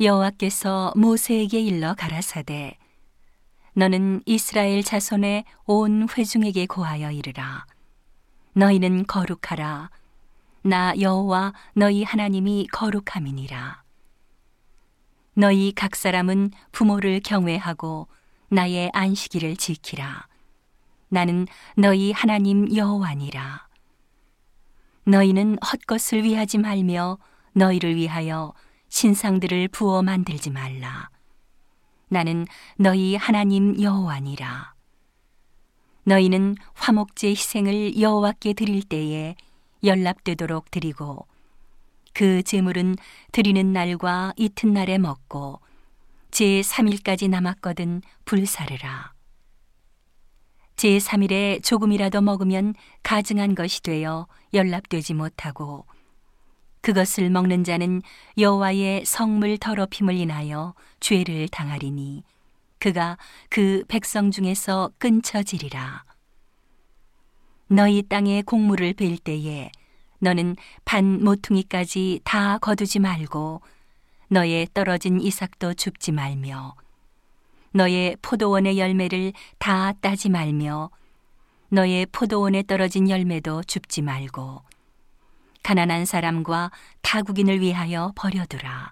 여호와께서 모세에게 일러 가라사대 너는 이스라엘 자손의 온 회중에게 고하여 이르라. 너희는 거룩하라. 나 여호와 너희 하나님이 거룩함이니라. 너희 각 사람은 부모를 경외하고 나의 안식일을 지키라. 나는 너희 하나님 여호와니라. 너희는 헛것을 위하지 말며 너희를 위하여 신상들을 부어 만들지 말라. 나는 너희 하나님 여호와니라. 너희는 화목제 희생을 여호와께 드릴 때에 연락되도록 드리고 그 제물은 드리는 날과 이튿날에 먹고 제 3일까지 남았거든 불사르라. 제 3일에 조금이라도 먹으면 가증한 것이 되어 연락되지 못하고 그것을 먹는 자는 여호와의 성물 더럽힘을 인하여 죄를 당하리니 그가 그 백성 중에서 끊쳐지리라. 너희 땅에 곡물을 벨 때에 너는 반 모퉁이까지 다 거두지 말고 너의 떨어진 이삭도 줍지 말며 너의 포도원의 열매를 다 따지 말며 너의 포도원에 떨어진 열매도 줍지 말고 가난한 사람과 타국인을 위하여 버려두라.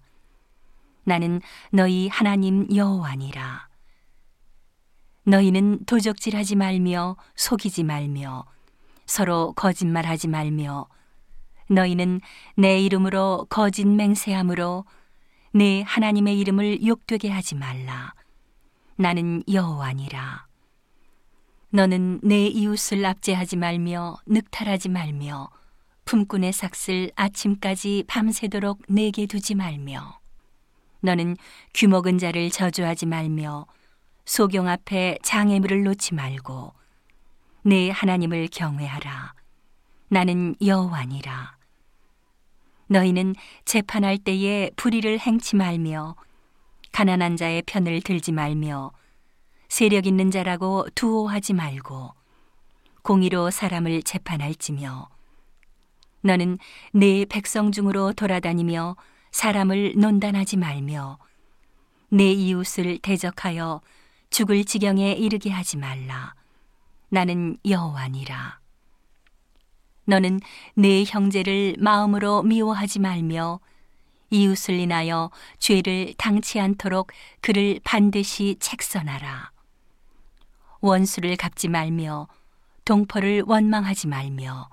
나는 너희 하나님 여호와니라. 너희는 도적질하지 말며 속이지 말며 서로 거짓말하지 말며 너희는 내 이름으로 거짓 맹세함으로 내 하나님의 이름을 욕되게 하지 말라. 나는 여호와니라. 너는 내 이웃을 압제하지 말며 늑탈하지 말며 품꾼의 삭슬 아침까지 밤새도록 내게 두지 말며 너는 규먹은 자를 저주하지 말며 소경 앞에 장애물을 놓지 말고 내 하나님을 경외하라. 나는 여호와니라. 너희는 재판할 때에 불의를 행치 말며 가난한 자의 편을 들지 말며 세력 있는 자라고 두호하지 말고 공의로 사람을 재판할지며 너는 내 백성 중으로 돌아다니며 사람을 논단하지 말며 내 이웃을 대적하여 죽을 지경에 이르게 하지 말라. 나는 여호와니라. 너는 내 형제를 마음으로 미워하지 말며 이웃을 인하여 죄를 당치 않도록 그를 반드시 책선하라. 원수를 갚지 말며 동포를 원망하지 말며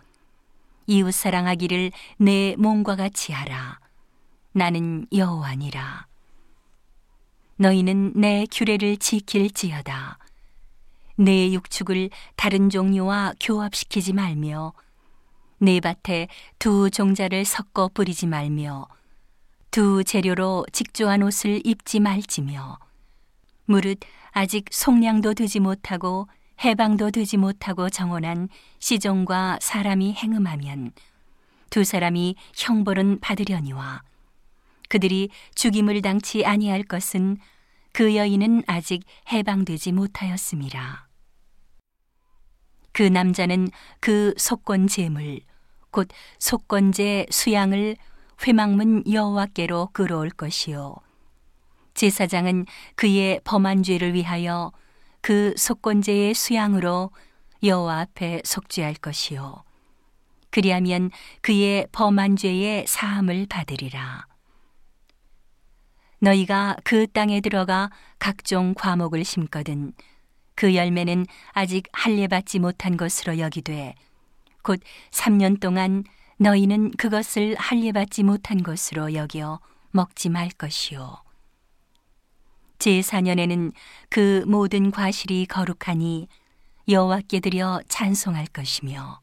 이웃 사랑하기를 내 몸과 같이 하라. 나는 여호와니라. 너희는 내 규례를 지킬지어다. 내 육축을 다른 종류와 교합시키지 말며 내 밭에 두 종자를 섞어 뿌리지 말며 두 재료로 직조한 옷을 입지 말지며 무릇 아직 속량도 되지 못하고 해방도 되지 못하고 정원한 시종과 사람이 행음하면 두 사람이 형벌은 받으려니와 그들이 죽임을 당치 아니할 것은 그 여인은 아직 해방되지 못하였습니다. 그 남자는 그 속건 제물 곧 속건제 수양을 회망문 여호와께로 끌어올 것이요 제사장은 그의 범한 죄를 위하여 그 속건제의 수양으로 여호와 앞에 속죄할 것이요. 그리하면 그의 범한 죄의 사함을 받으리라. 너희가 그 땅에 들어가 각종 과목을 심거든 그 열매는 아직 할례 받지 못한 것으로 여기되 곧 3년 동안 너희는 그것을 할례 받지 못한 것으로 여겨 먹지 말 것이요 제4년에는 그 모든 과실이 거룩하니 여호와께 드려 찬송할 것이며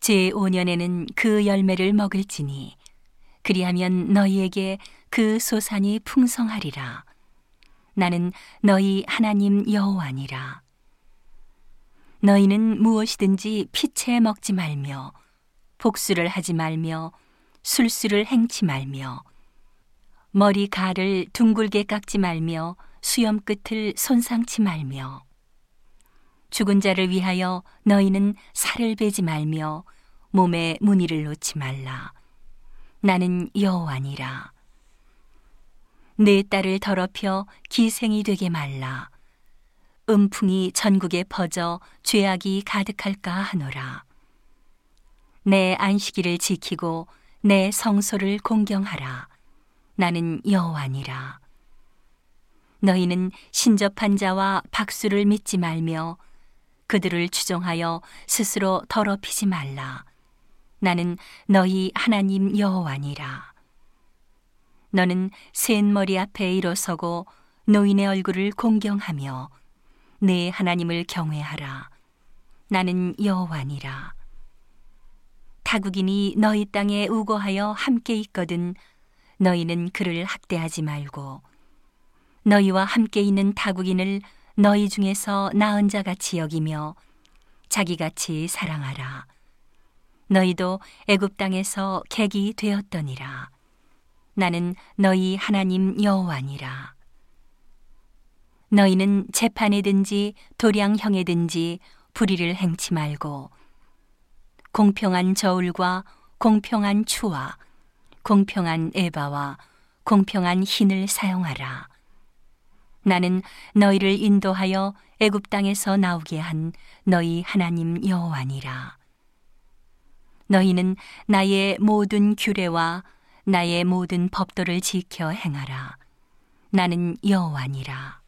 제5년에는 그 열매를 먹을지니 그리하면 너희에게 그 소산이 풍성하리라. 나는 너희 하나님 여호와니라. 너희는 무엇이든지 피채 먹지 말며 복수를 하지 말며 술수를 행치 말며 머리 가를 둥글게 깎지 말며 수염 끝을 손상치 말며 죽은 자를 위하여 너희는 살을 베지 말며 몸에 무늬를 놓지 말라 나는 여호와니라 내 딸을 더럽혀 기생이 되게 말라. 음풍이 전국에 퍼져 죄악이 가득할까 하노라. 내 안식일을 지키고 내 성소를 공경하라. 나는 여호와니라. 너희는 신접한 자와 박수를 믿지 말며 그들을 추종하여 스스로 더럽히지 말라. 나는 너희 하나님 여호와니라. 너는 센 머리 앞에 일어서고 노인의 얼굴을 공경하며 내 하나님을 경외하라. 나는 여호와니라. 타국인이 너희 땅에 우거하여 함께 있거든 너희는 그를 학대하지 말고 너희와 함께 있는 타국인을 너희 중에서 나은 자 같이 여기며 자기같이 사랑하라. 너희도 애굽 땅에서 객이 되었더니라. 나는 너희 하나님 여호와니라. 너희는 재판에든지 도량형에든지 불의를 행치 말고 공평한 저울과 공평한 추와 공평한 에바와 공평한 흰을 사용하라. 나는 너희를 인도하여 애굽 땅에서 나오게 한 너희 하나님 여호와니라. 너희는 나의 모든 규례와 나의 모든 법도를 지켜 행하라. 나는 여호와니라.